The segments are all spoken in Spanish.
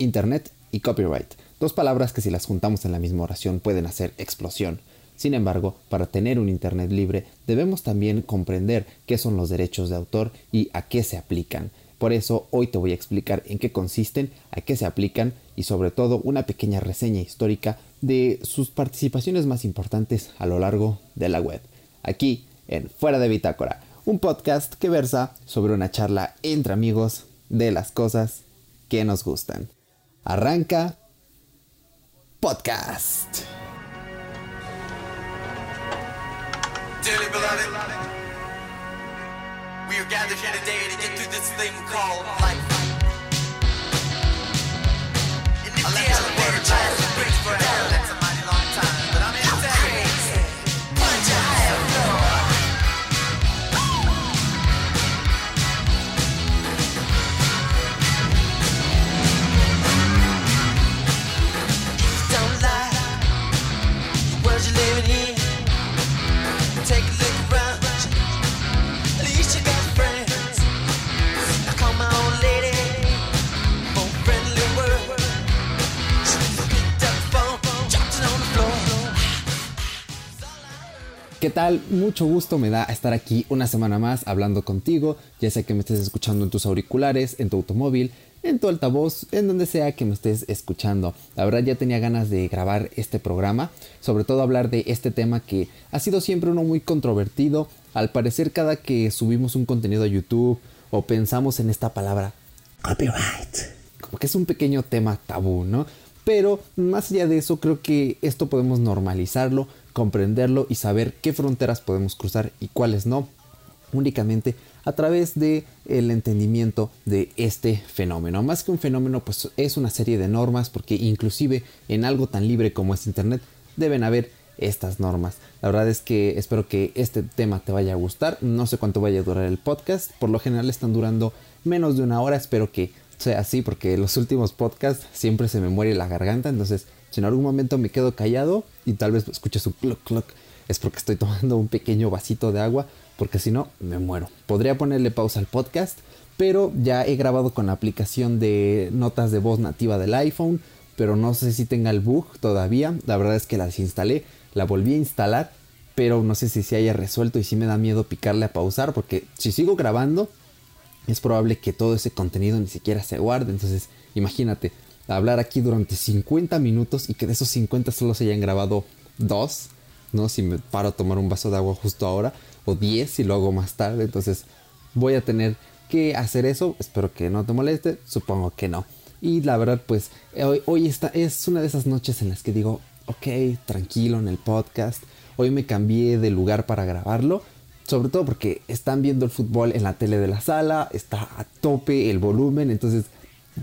Internet y copyright, dos palabras que si las juntamos en la misma oración pueden hacer explosión. Sin embargo, para tener un Internet libre debemos también comprender qué son los derechos de autor y a qué se aplican. Por eso hoy te voy a explicar en qué consisten, a qué se aplican y sobre todo una pequeña reseña histórica de sus participaciones más importantes a lo largo de la web. Aquí en Fuera de Bitácora, un podcast que versa sobre una charla entre amigos de las cosas que nos gustan. Arranca podcast. Dearly beloved, we are gathered here today to get through this thing called life. And if the ¿Qué tal? Mucho gusto me da estar aquí una semana más hablando contigo, ya sea que me estés escuchando en tus auriculares, en tu automóvil, en tu altavoz, en donde sea que me estés escuchando. La verdad ya tenía ganas de grabar este programa, sobre todo hablar de este tema que ha sido siempre uno muy controvertido. Al parecer cada que subimos un contenido a YouTube o pensamos en esta palabra copyright, como que es un pequeño tema tabú, ¿no? Pero más allá de eso, creo que esto podemos normalizarlo, comprenderlo y saber qué fronteras podemos cruzar y cuáles no, únicamente a través de el entendimiento de este fenómeno. Más que un fenómeno, pues es una serie de normas, porque inclusive en algo tan libre como es Internet deben haber estas normas. La verdad es que espero que este tema te vaya a gustar. No sé cuánto vaya a durar el podcast. Por lo general están durando menos de una hora. Espero que sea así porque los últimos podcasts siempre se me muere la garganta. Entonces, si en algún momento me quedo callado y tal vez escuches un clock clock, es porque estoy tomando un pequeño vasito de agua. Porque si no, me muero. Podría ponerle pausa al podcast. Pero ya he grabado con la aplicación de notas de voz nativa del iPhone. Pero no sé si tenga el bug todavía. La verdad es que la desinstalé. La volví a instalar. Pero no sé si se haya resuelto y si me da miedo picarle a pausar. Porque si sigo grabando, es probable que todo ese contenido ni siquiera se guarde. Entonces, imagínate, hablar aquí durante 50 minutos y que de esos 50 solo se hayan grabado dos, ¿no? Si me paro a tomar un vaso de agua justo ahora, o 10 si lo hago más tarde. Entonces, voy a tener que hacer eso. Espero que no te moleste, supongo que no. Y la verdad, pues, hoy, hoy esta es una de esas noches en las que digo, ok, tranquilo en el podcast. Hoy me cambié de lugar para grabarlo sobre todo porque están viendo el fútbol en la tele de la sala, está a tope el volumen, entonces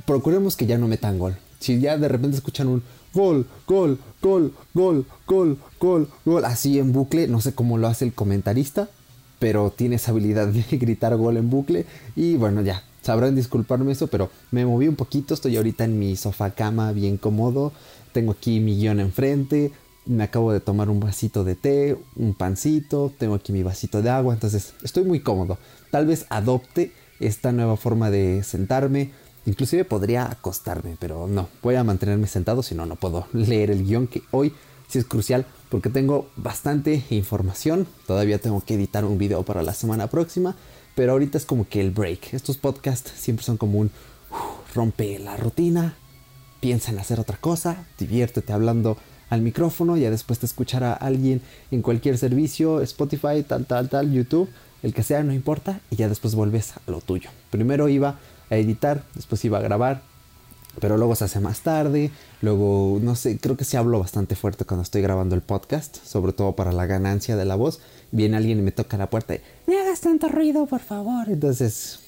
procuremos que ya no metan gol. Si ya de repente escuchan un gol, gol, gol, gol, gol, gol, gol, así en bucle, no sé cómo lo hace el comentarista, pero tiene esa habilidad de gritar gol en bucle y bueno, ya, sabrán disculparme eso, pero me moví un poquito, estoy ahorita en mi sofá cama bien cómodo, tengo aquí mi guion enfrente, me acabo de tomar un vasito de té, un pancito, tengo aquí mi vasito de agua, entonces estoy muy cómodo. Tal vez adopte esta nueva forma de sentarme, inclusive podría acostarme, pero no, voy a mantenerme sentado, si no, no puedo leer el guion que hoy sí es crucial porque tengo bastante información, todavía tengo que editar un video para la semana próxima, pero ahorita es como que el break. Estos podcasts siempre son como un uf, rompe la rutina, piensa en hacer otra cosa, diviértete hablando al micrófono, ya después te escuchará alguien en cualquier servicio, Spotify, tal, tal, tal, YouTube, el que sea, no importa, y ya después vuelves a lo tuyo. Primero iba a editar, después iba a grabar, pero luego se hace más tarde, luego, no sé, creo que sí hablo bastante fuerte cuando estoy grabando el podcast, sobre todo para la ganancia de la voz. Viene alguien y me toca la puerta y, no hagas tanto ruido, por favor. Entonces,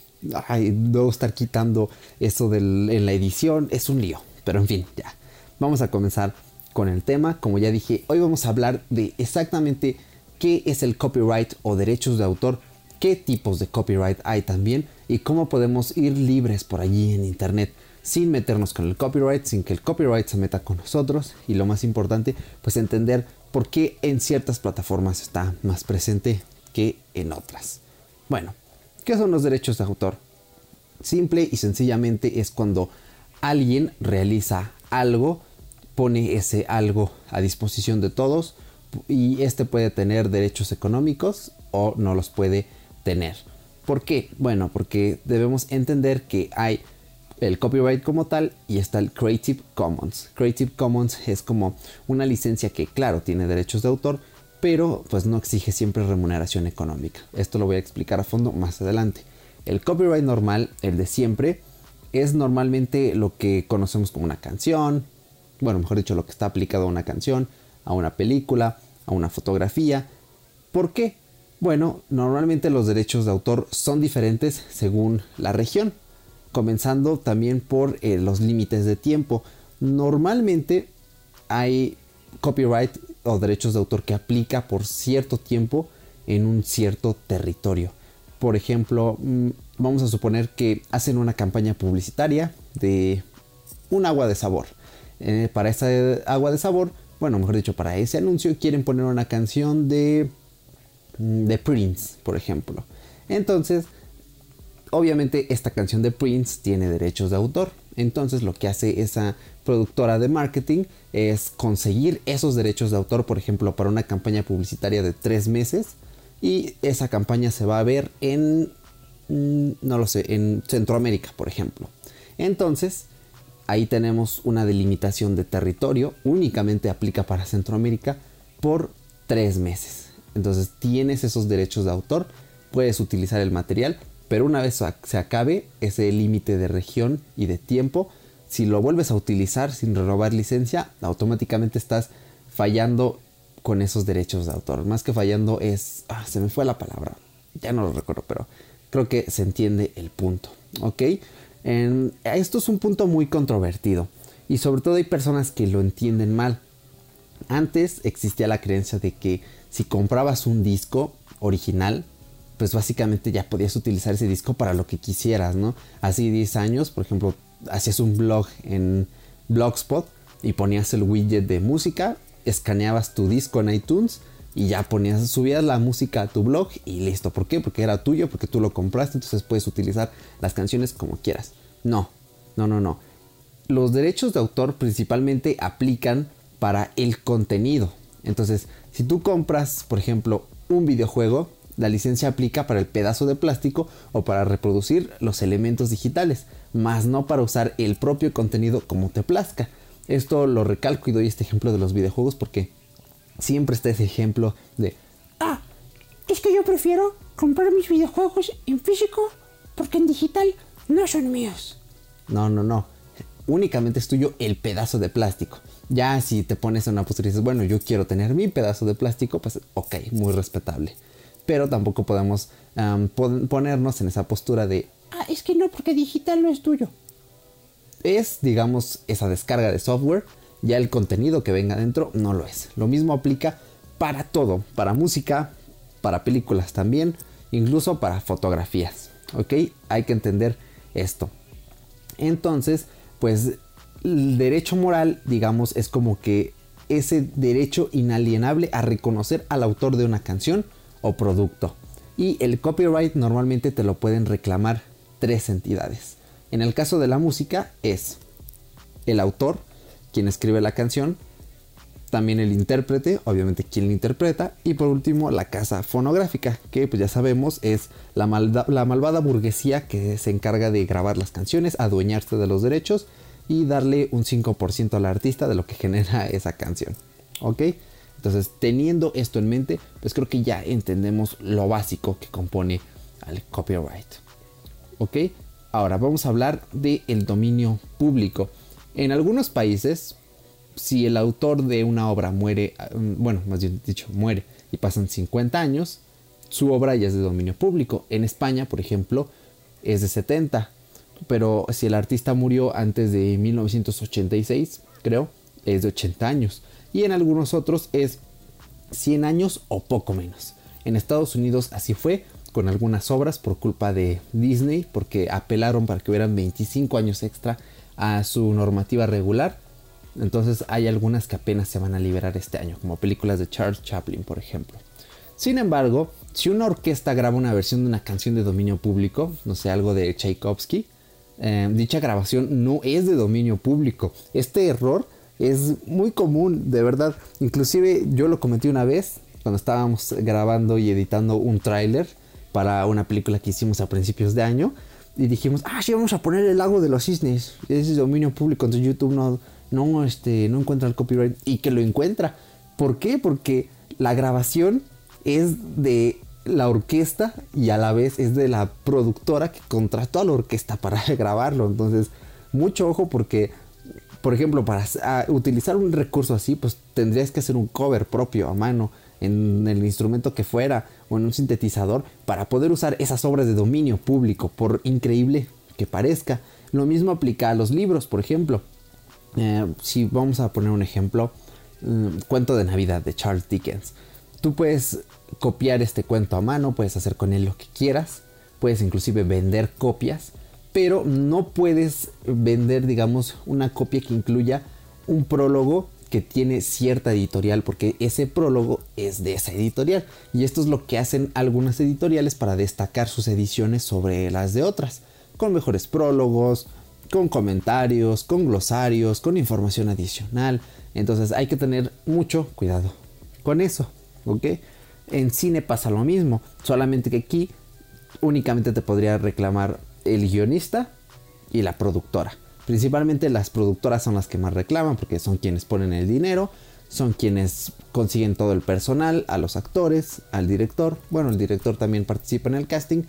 ay, debo estar quitando eso del, en la edición, es un lío, pero en fin, ya. Vamos a comenzar con el tema. Como ya dije, hoy vamos a hablar de exactamente qué es el copyright o derechos de autor, qué tipos de copyright hay también y cómo podemos ir libres por allí en internet sin meternos con el copyright, sin que el copyright se meta con nosotros y lo más importante, pues entender por qué en ciertas plataformas está más presente que en otras. Bueno, ¿qué son los derechos de autor? Simple y sencillamente es cuando alguien realiza algo, pone ese algo a disposición de todos y este puede tener derechos económicos o no los puede tener. ¿Por qué? Bueno, porque debemos entender que hay el copyright como tal y está el Creative Commons. Creative Commons es como una licencia que claro tiene derechos de autor, pero pues no exige siempre remuneración económica. Esto lo voy a explicar a fondo más adelante. El copyright normal, el de siempre, es normalmente lo que conocemos como una canción, bueno, mejor dicho, lo que está aplicado a una canción, a una película, a una fotografía. ¿Por qué? Bueno, normalmente los derechos de autor son diferentes según la región, comenzando también por eh, los límites de tiempo. Normalmente hay copyright o derechos de autor que aplica por cierto tiempo en un cierto territorio. Por ejemplo, mm, vamos a suponer que hacen una campaña publicitaria de un agua de sabor. Eh, para esa agua de sabor, bueno, mejor dicho, para ese anuncio quieren poner una canción de, de Prince, por ejemplo. Entonces, obviamente esta canción de Prince tiene derechos de autor. Entonces lo que hace esa productora de marketing es conseguir esos derechos de autor, por ejemplo, para una campaña publicitaria de tres meses. Y esa campaña se va a ver en, mm, no lo sé, en Centroamérica, por ejemplo. Entonces, ahí tenemos una delimitación de territorio, únicamente aplica para Centroamérica por tres meses. Entonces tienes esos derechos de autor, puedes utilizar el material, pero una vez se acabe ese límite de región y de tiempo, si lo vuelves a utilizar sin renovar licencia, automáticamente estás fallando con esos derechos de autor. Más que fallando es... Ah, se me fue la palabra. Ya no lo recuerdo, pero creo que se entiende el punto. ¿Ok? esto es un punto muy controvertido. Y sobre todo hay personas que lo entienden mal. Antes existía la creencia de que si comprabas un disco original, pues básicamente ya podías utilizar ese disco para lo que quisieras, ¿no? Hace 10 años, por ejemplo, hacías un blog en Blogspot y ponías el widget de música, escaneabas tu disco en iTunes y ya ponías, subías la música a tu blog y listo. ¿Por qué? Porque era tuyo, porque tú lo compraste, entonces puedes utilizar las canciones como quieras. No, no, no, no. Los derechos de autor principalmente aplican para el contenido. Entonces, si tú compras, por ejemplo, un videojuego, la licencia aplica para el pedazo de plástico o para reproducir los elementos digitales, más no para usar el propio contenido como te plazca. Esto lo recalco y doy este ejemplo de los videojuegos porque siempre está ese ejemplo de, ah, es que yo prefiero comprar mis videojuegos en físico porque en digital no son míos. No, no, no. Únicamente es tuyo el pedazo de plástico. Ya si te pones en una postura y dices, bueno, yo quiero tener mi pedazo de plástico, pues ok, muy respetable pero tampoco podemos ponernos en esa postura de, ah, es que no, porque digital no es tuyo. Es, digamos, esa descarga de software, ya el contenido que venga dentro no lo es. Lo mismo aplica para todo, para música, para películas también, incluso para fotografías. ¿Ok? Hay que entender esto. Entonces, pues el derecho moral, digamos, es como que ese derecho inalienable a reconocer al autor de una canción o producto. Y el copyright normalmente te lo pueden reclamar tres entidades. En el caso de la música es el autor, quien escribe la canción, también el intérprete, obviamente quien la interpreta, y por último la casa fonográfica, que pues ya sabemos es la, la malvada burguesía que se encarga de grabar las canciones, adueñarse de los derechos y darle un 5% al artista de lo que genera esa canción. ¿Ok? Entonces, teniendo esto en mente, pues creo que ya entendemos lo básico que compone al copyright. ¿Ok? Ahora vamos a hablar del dominio público. En algunos países, si el autor de una obra muere, mm, bueno, más bien dicho, muere y pasan 50 años, su obra ya es de dominio público. En España, por ejemplo, es de 70. Pero si el artista murió antes de 1986, creo, es de 80 años y en algunos otros es 100 años o poco menos. En Estados Unidos así fue con algunas obras por culpa de Disney porque apelaron para que hubieran 25 años extra a su normativa regular. Entonces hay algunas que apenas se van a liberar este año, como películas de Charles Chaplin, por ejemplo. Sin embargo, si una orquesta graba una versión de una canción de dominio público, no sé, algo de Tchaikovsky, eh, dicha grabación no es de dominio público. Este error es muy común, de verdad. Inclusive yo lo cometí una vez cuando estábamos grabando y editando un tráiler para una película que hicimos a principios de año. Y dijimos, ah, sí, vamos a poner el lago de los cisnes. Es dominio público, entonces YouTube no, no, este, no encuentra el copyright. Y que lo encuentra. ¿Por qué? Porque la grabación es de la orquesta y a la vez es de la productora que contrató a la orquesta para grabarlo. Entonces, mucho ojo porque, por ejemplo, para ah, utilizar un recurso así, pues tendrías que hacer un cover propio a mano en el instrumento que fuera o en un sintetizador para poder usar esas obras de dominio público, por increíble que parezca. Lo mismo aplica a los libros, por ejemplo. Eh, si vamos a poner un ejemplo, mm, cuento de Navidad de Charles Dickens. Tú puedes copiar este cuento a mano, puedes hacer con él lo que quieras, puedes inclusive vender copias, pero no puedes vender, digamos, una copia que incluya un prólogo que tiene cierta editorial, porque ese prólogo es de esa editorial. Y esto es lo que hacen algunas editoriales para destacar sus ediciones sobre las de otras, con mejores prólogos, con comentarios, con glosarios, con información adicional. Entonces hay que tener mucho cuidado con eso, En cine pasa lo mismo, solamente que aquí únicamente te podría reclamar el guionista y la productora. Principalmente las productoras son las que más reclaman porque son quienes ponen el dinero, son quienes consiguen todo el personal, a los actores, al director. Bueno, el director también participa en el casting,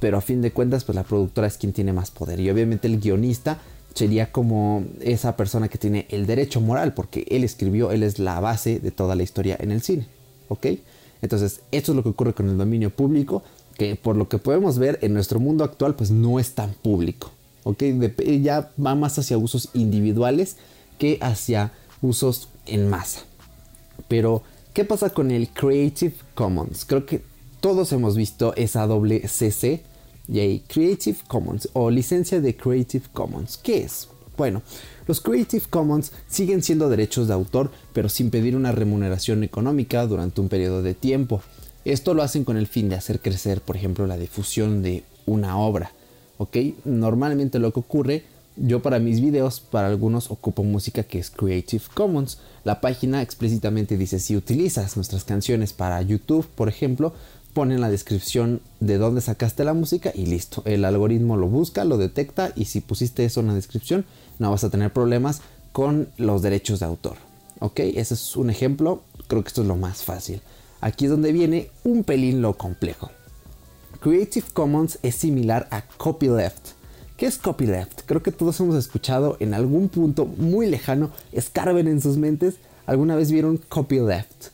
pero a fin de cuentas pues la productora es quien tiene más poder y obviamente el guionista sería como esa persona que tiene el derecho moral porque él escribió, él es la base de toda la historia en el cine, ¿ok? Entonces, esto es lo que ocurre con el dominio público, que por lo que podemos ver en nuestro mundo actual pues no es tan público. ¿ok? ya va más hacia usos individuales que hacia usos en masa. Pero, ¿qué pasa con el Creative Commons? Creo que todos hemos visto esa doble CC y Creative Commons o licencia de Creative Commons. ¿Qué es? Bueno, los Creative Commons siguen siendo derechos de autor, pero sin pedir una remuneración económica durante un periodo de tiempo. Esto lo hacen con el fin de hacer crecer, por ejemplo, la difusión de una obra. ¿ok? Normalmente lo que ocurre, yo para mis videos, para algunos ocupo música que es Creative Commons. La página explícitamente dice, si utilizas nuestras canciones para YouTube, por ejemplo, pone en la descripción de dónde sacaste la música y listo. El algoritmo lo busca, lo detecta y si pusiste eso en la descripción, no vas a tener problemas con los derechos de autor. ¿Ok? Ese es un ejemplo. Creo que esto es lo más fácil. Aquí es donde viene un pelín lo complejo. Creative Commons es similar a copyleft. ¿Qué es copyleft? Creo que todos hemos escuchado en algún punto muy lejano, escarben en sus mentes, alguna vez vieron copyleft.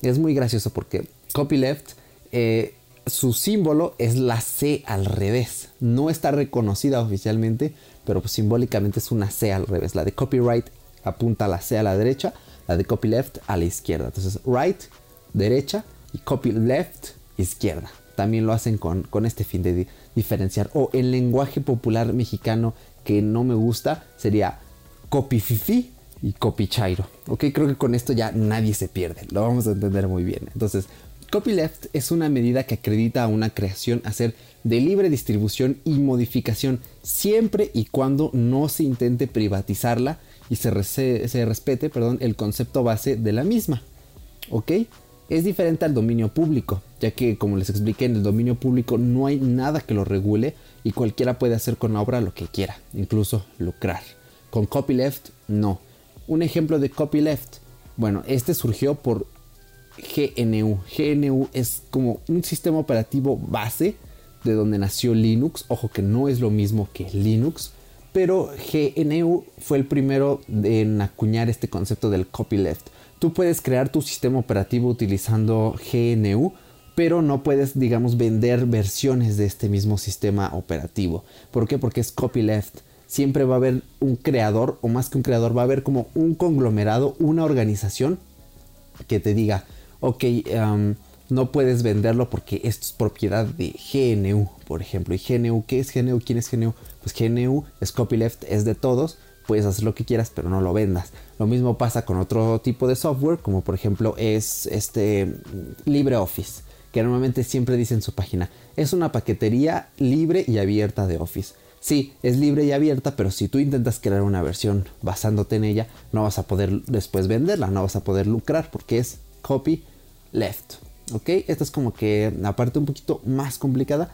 Es muy gracioso porque copyleft, eh, su símbolo es la C al revés. No está reconocida oficialmente, pero pues simbólicamente es una C al revés. La de copyright apunta a la C a la derecha, la de copyleft a la izquierda. Entonces, right, derecha y copyleft, izquierda también lo hacen con, este fin de diferenciar. O el lenguaje popular mexicano que no me gusta sería copififi y copichairo. Ok, creo que con esto ya nadie se pierde, lo vamos a entender muy bien. Entonces, copyleft es una medida que acredita a una creación a ser de libre distribución y modificación siempre y cuando no se intente privatizarla y se, respete perdón, el concepto base de la misma. ¿Ok? Es diferente al dominio público, ya que como les expliqué en el dominio público no hay nada que lo regule y cualquiera puede hacer con la obra lo que quiera, incluso lucrar. Con copyleft no. Un ejemplo de copyleft, bueno, este surgió por GNU. GNU es como un sistema operativo base de donde nació Linux. Ojo que no es lo mismo que Linux, pero GNU fue el primero en acuñar este concepto del copyleft. Tú puedes crear tu sistema operativo utilizando GNU, pero no puedes, digamos, vender versiones de este mismo sistema operativo. ¿Por qué? Porque es copyleft. Siempre va a haber un creador, o más que un creador, va a haber como un conglomerado, una organización que te diga, ok, no puedes venderlo porque esto es propiedad de GNU, por ejemplo. ¿Y GNU qué es GNU? ¿Quién es GNU? Pues GNU es copyleft, es de todos, puedes hacer lo que quieras, pero no lo vendas. Lo mismo pasa con otro tipo de software, como por ejemplo es este LibreOffice, que normalmente siempre dice en su página, es una paquetería libre y abierta de Office. Sí, es libre y abierta, pero si tú intentas crear una versión basándote en ella, no vas a poder después venderla, no vas a poder lucrar porque es copy left. ¿Ok? Esta es como que la parte un poquito más complicada,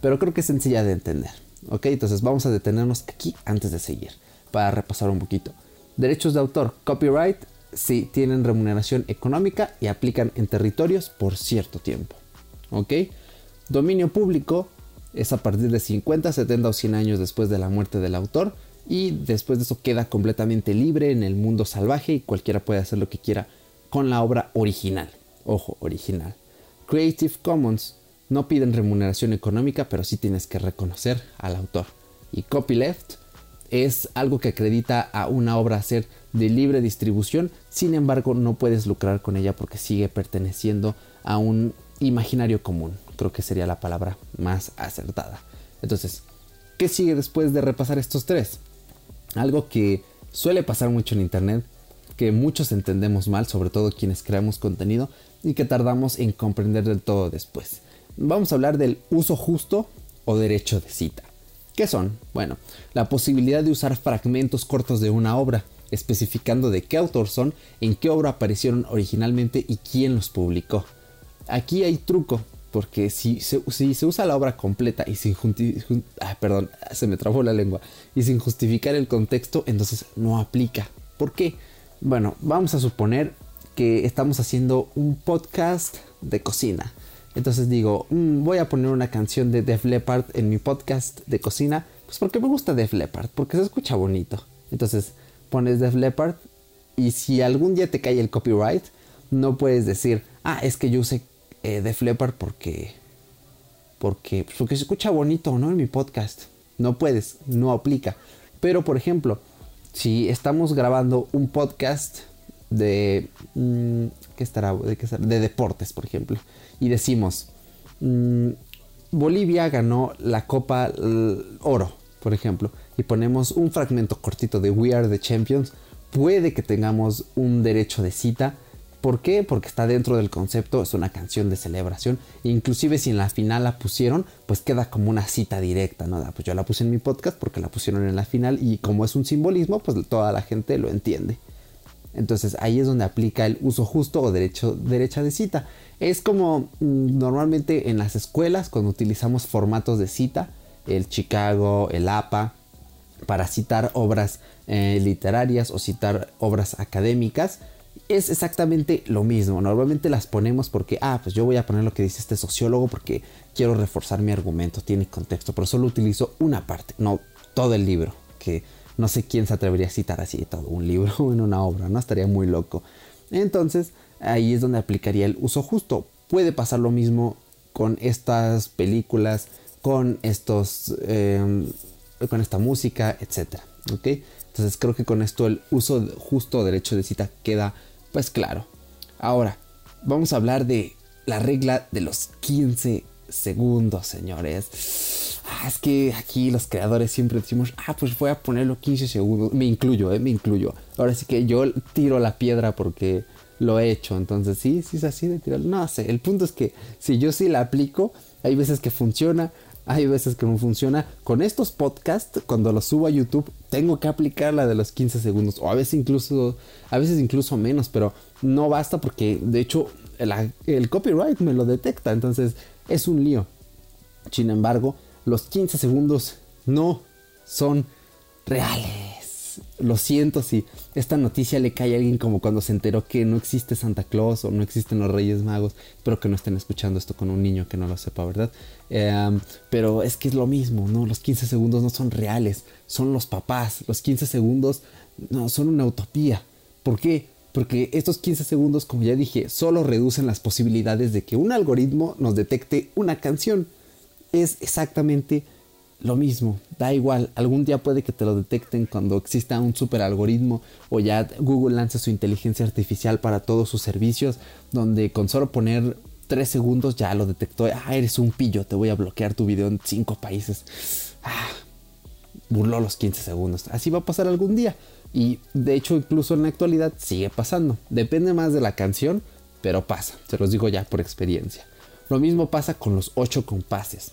pero creo que es sencilla de entender. ¿Ok? Entonces vamos a detenernos aquí antes de seguir para repasar un poquito. Derechos de autor, copyright, sí tienen remuneración económica y aplican en territorios por cierto tiempo. ¿Ok? Dominio público es a partir de 50, 70 o 100 años después de la muerte del autor y después de eso queda completamente libre en el mundo salvaje y cualquiera puede hacer lo que quiera con la obra original. Ojo, original. Creative Commons no piden remuneración económica, pero sí tienes que reconocer al autor. Y copyleft es algo que acredita a una obra ser de libre distribución, sin embargo no puedes lucrar con ella porque sigue perteneciendo a un imaginario común. Creo que sería la palabra más acertada. Entonces, ¿qué sigue después de repasar estos tres? Algo que suele pasar mucho en Internet, que muchos entendemos mal, sobre todo quienes creamos contenido, y que tardamos en comprender del todo después. Vamos a hablar del uso justo o derecho de cita. ¿Qué son? Bueno, la posibilidad de usar fragmentos cortos de una obra, especificando de qué autor son, en qué obra aparecieron originalmente y quién los publicó. Aquí hay truco, porque si se, usa la obra completa y sin ah, perdón, se me trabó la lengua, y sin justificar el contexto, entonces no aplica. ¿Por qué? Bueno, vamos a suponer que estamos haciendo un podcast de cocina. Entonces digo, mm, voy a poner una canción de Def Leppard en mi podcast de cocina, pues porque me gusta Def Leppard, porque se escucha bonito. Entonces pones Def Leppard y si algún día te cae el copyright, no puedes decir, ah, es que yo usé eh, Def Leppard porque, porque, porque se escucha bonito, ¿no? En mi podcast. No puedes, no aplica. Pero, por ejemplo, si estamos grabando un podcast de mm, ¿qué estará? ¿De, qué de deportes, por ejemplo, y decimos mm, Bolivia ganó la Copa Oro, por ejemplo, y ponemos un fragmento cortito de We Are the Champions, puede que tengamos un derecho de cita. ¿Por qué? Porque está dentro del concepto, es una canción de celebración. inclusive si en la final la pusieron, pues queda como una cita directa, ¿no? Pues yo la puse en mi podcast porque la pusieron en la final y como es un simbolismo, pues toda la gente lo entiende. Entonces ahí es donde aplica el uso justo o derecho, derecha de cita. Es como mm, normalmente en las escuelas cuando utilizamos formatos de cita, el Chicago, el APA, para citar obras eh, literarias o citar obras académicas. Es exactamente lo mismo. Normalmente las ponemos porque, ah, pues yo voy a poner lo que dice este sociólogo porque quiero reforzar mi argumento, tiene contexto, pero solo utilizo una parte, no todo el libro, que no sé quién se atrevería a citar así todo un libro en una obra, ¿no? Estaría muy loco. Entonces, ahí es donde aplicaría el uso justo. Puede pasar lo mismo con estas películas, con estos, em, con esta música, etc. ¿Ok? Entonces creo que con esto el uso justo o derecho de cita queda pues claro. Ahora, vamos a hablar de la regla de los 15 segundos, señores. Ah, es que aquí los creadores siempre decimos, ah, pues voy a ponerlo 15 segundos. Me incluyo, eh, me incluyo. Ahora sí que yo tiro la piedra porque lo he hecho. Entonces, sí, sí es así de tirar. No sé, el punto es que si yo sí la aplico, hay veces que funciona, hay veces que no funciona. Con estos podcasts, cuando los subo a YouTube, tengo que aplicar la de los 15 segundos. O a veces incluso, a veces incluso menos, pero no basta porque de hecho el copyright me lo detecta. Entonces es un lío. Sin embargo, los 15 segundos no son reales. Lo siento si esta noticia le cae a alguien como cuando se enteró que no existe Santa Claus o no existen los Reyes Magos. Espero que no estén escuchando esto con un niño que no lo sepa, ¿verdad? Em, pero es que es lo mismo, ¿no? Los 15 segundos no son reales, son los papás. Los 15 segundos no son una utopía. ¿Por qué? Porque estos 15 segundos, como ya dije, solo reducen las posibilidades de que un algoritmo nos detecte una canción es exactamente lo mismo, da igual, algún día puede que te lo detecten cuando exista un super algoritmo o ya Google lanza su inteligencia artificial para todos sus servicios, donde con solo poner 3 segundos ya lo detectó, ah, eres un pillo, te voy a bloquear tu video en 5 países. Ah, burló los 15 segundos, así va a pasar algún día. Y de hecho incluso en la actualidad sigue pasando, depende más de la canción, pero pasa, se los digo ya por experiencia. Lo mismo pasa con los 8 compases.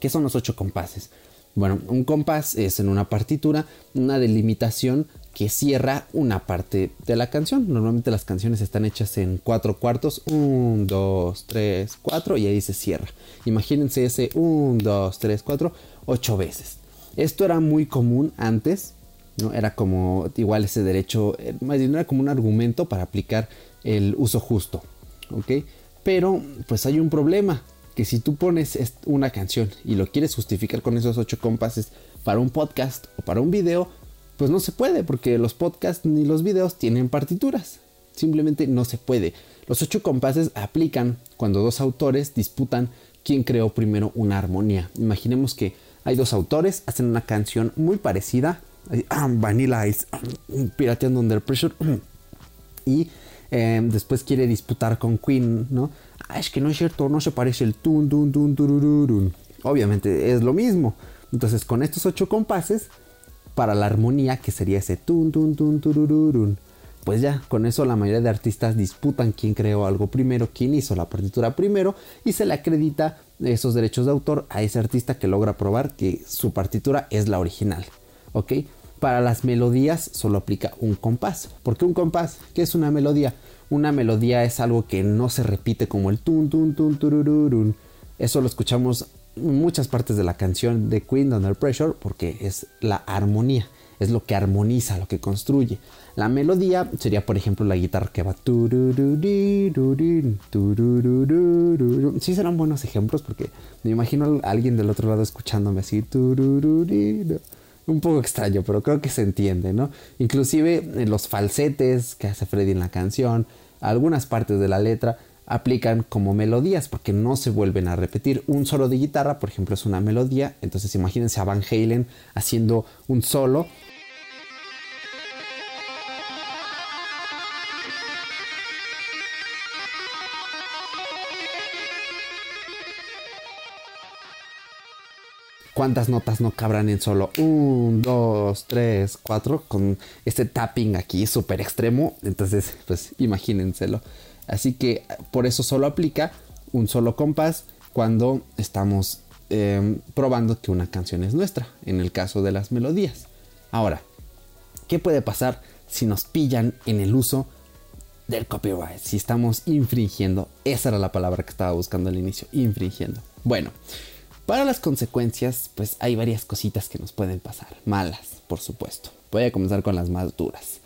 ¿Qué son los ocho compases? Bueno, un compás es en una partitura una delimitación que cierra una parte de la canción. Normalmente las canciones están hechas en cuatro cuartos. 1, 2, 3, 4 y ahí se cierra. Imagínense ese 1, 2, 3, 4, 8 veces. Esto era muy común antes. ¿no? Era como igual ese derecho, eh, más bien era como un argumento para aplicar el uso justo. Pero pues hay un problema. Que si tú pones una canción y lo quieres justificar con esos ocho compases para un podcast o para un video, pues no se puede, porque los podcasts ni los videos tienen partituras. Simplemente no se puede. Los ocho compases aplican cuando dos autores disputan quién creó primero una armonía. Imaginemos que hay dos autores, hacen una canción muy parecida, ah, Vanilla Ice, pirateando Under Pressure, y eh, después quiere disputar con Queen, ¿no? Ah, es que no es cierto, no se parece el tun, tun, tun, turururun. Obviamente es lo mismo. Entonces, con estos ocho compases, para la armonía, que sería ese tun, tun, tun, turururun, pues ya, con eso la mayoría de artistas disputan quién creó algo primero, quién hizo la partitura primero, y se le acredita esos derechos de autor a ese artista que logra probar que su partitura es la original. ¿Ok? Para las melodías solo aplica un compás. ¿Por qué un compás? ¿Qué es una melodía? Una melodía es algo que no se repite como el tun tun tun turururun. Eso lo escuchamos en muchas partes de la canción de Queen Under Pressure porque es la armonía, es lo que armoniza, lo que construye. La melodía sería, por ejemplo, la guitarra que va. Sí, serán buenos ejemplos porque me imagino a alguien del otro lado escuchándome así. Un poco extraño, pero creo que se entiende, ¿no? Inclusive los falsetes que hace Freddy en la canción, algunas partes de la letra aplican como melodías porque no se vuelven a repetir. Un solo de guitarra, por ejemplo, es una melodía. Entonces imagínense a Van Halen haciendo un solo. ¿Cuántas notas no cabrán en solo? 1, 2, 3, 4 con este tapping aquí súper extremo. Entonces, pues imagínenselo. Así que por eso solo aplica un solo compás cuando estamos eh, probando que una canción es nuestra, en el caso de las melodías. Ahora, ¿qué puede pasar si nos pillan en el uso del copyright? Si estamos infringiendo, esa era la palabra que estaba buscando al inicio, infringiendo. Bueno, para las consecuencias, pues hay varias cositas que nos pueden pasar, malas, por supuesto. Voy a comenzar con las más duras.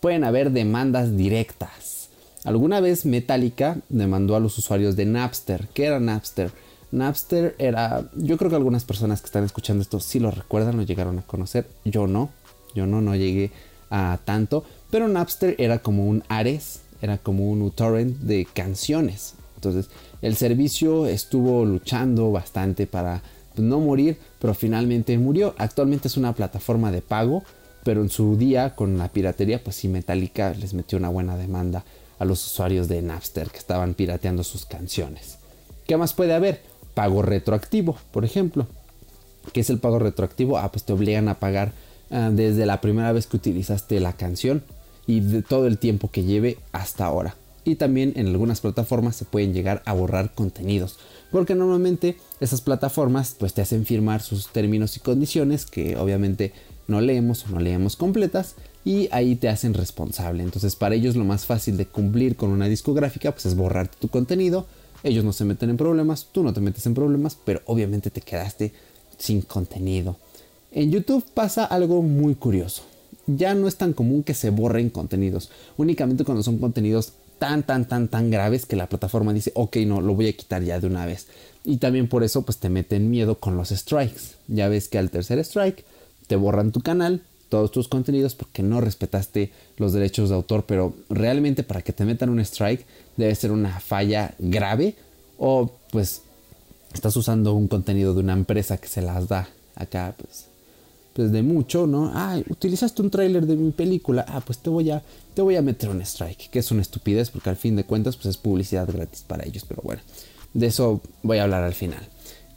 Pueden haber demandas directas. Alguna vez Metallica demandó a los usuarios de Napster. ¿Qué era Napster? Napster era, yo creo que algunas personas que están escuchando esto sí lo recuerdan, lo llegaron a conocer. Yo no, yo no, no llegué a tanto. Pero Napster era como un Ares, era como un uTorrent de canciones. Entonces, el servicio estuvo luchando bastante para pues, no morir, pero finalmente murió. Actualmente es una plataforma de pago, pero en su día con la piratería, pues sí, Metallica les metió una buena demanda a los usuarios de Napster que estaban pirateando sus canciones. ¿Qué más puede haber? Pago retroactivo, por ejemplo. ¿Qué es el pago retroactivo? Ah, pues te obligan a pagar ah, desde la primera vez que utilizaste la canción y de todo el tiempo que lleve hasta ahora y también en algunas plataformas se pueden llegar a borrar contenidos porque normalmente esas plataformas pues te hacen firmar sus términos y condiciones que obviamente no leemos o no leemos completas y ahí te hacen responsable. Entonces para ellos lo más fácil de cumplir con una discográfica pues es borrarte tu contenido. Ellos no se meten en problemas tú no te metes en problemas pero obviamente te quedaste sin contenido. En YouTube pasa algo muy curioso. Ya no es tan común que se borren contenidos. Únicamente cuando son contenidos tan, tan, tan, tan graves que la plataforma dice, ok, no, lo voy a quitar ya de una vez. Y también por eso, pues te meten miedo con los strikes. Ya ves que al tercer strike te borran tu canal, todos tus contenidos porque no respetaste los derechos de autor, pero realmente para que te metan un strike debe ser una falla grave o pues estás usando un contenido de una empresa que se las da acá, pues pues de mucho, ¿no? Ah, utilizaste un tráiler de mi película, ah, pues te voy a te voy a meter un strike, que es una estupidez porque al fin de cuentas pues es publicidad gratis para ellos, pero bueno, de eso voy a hablar al final.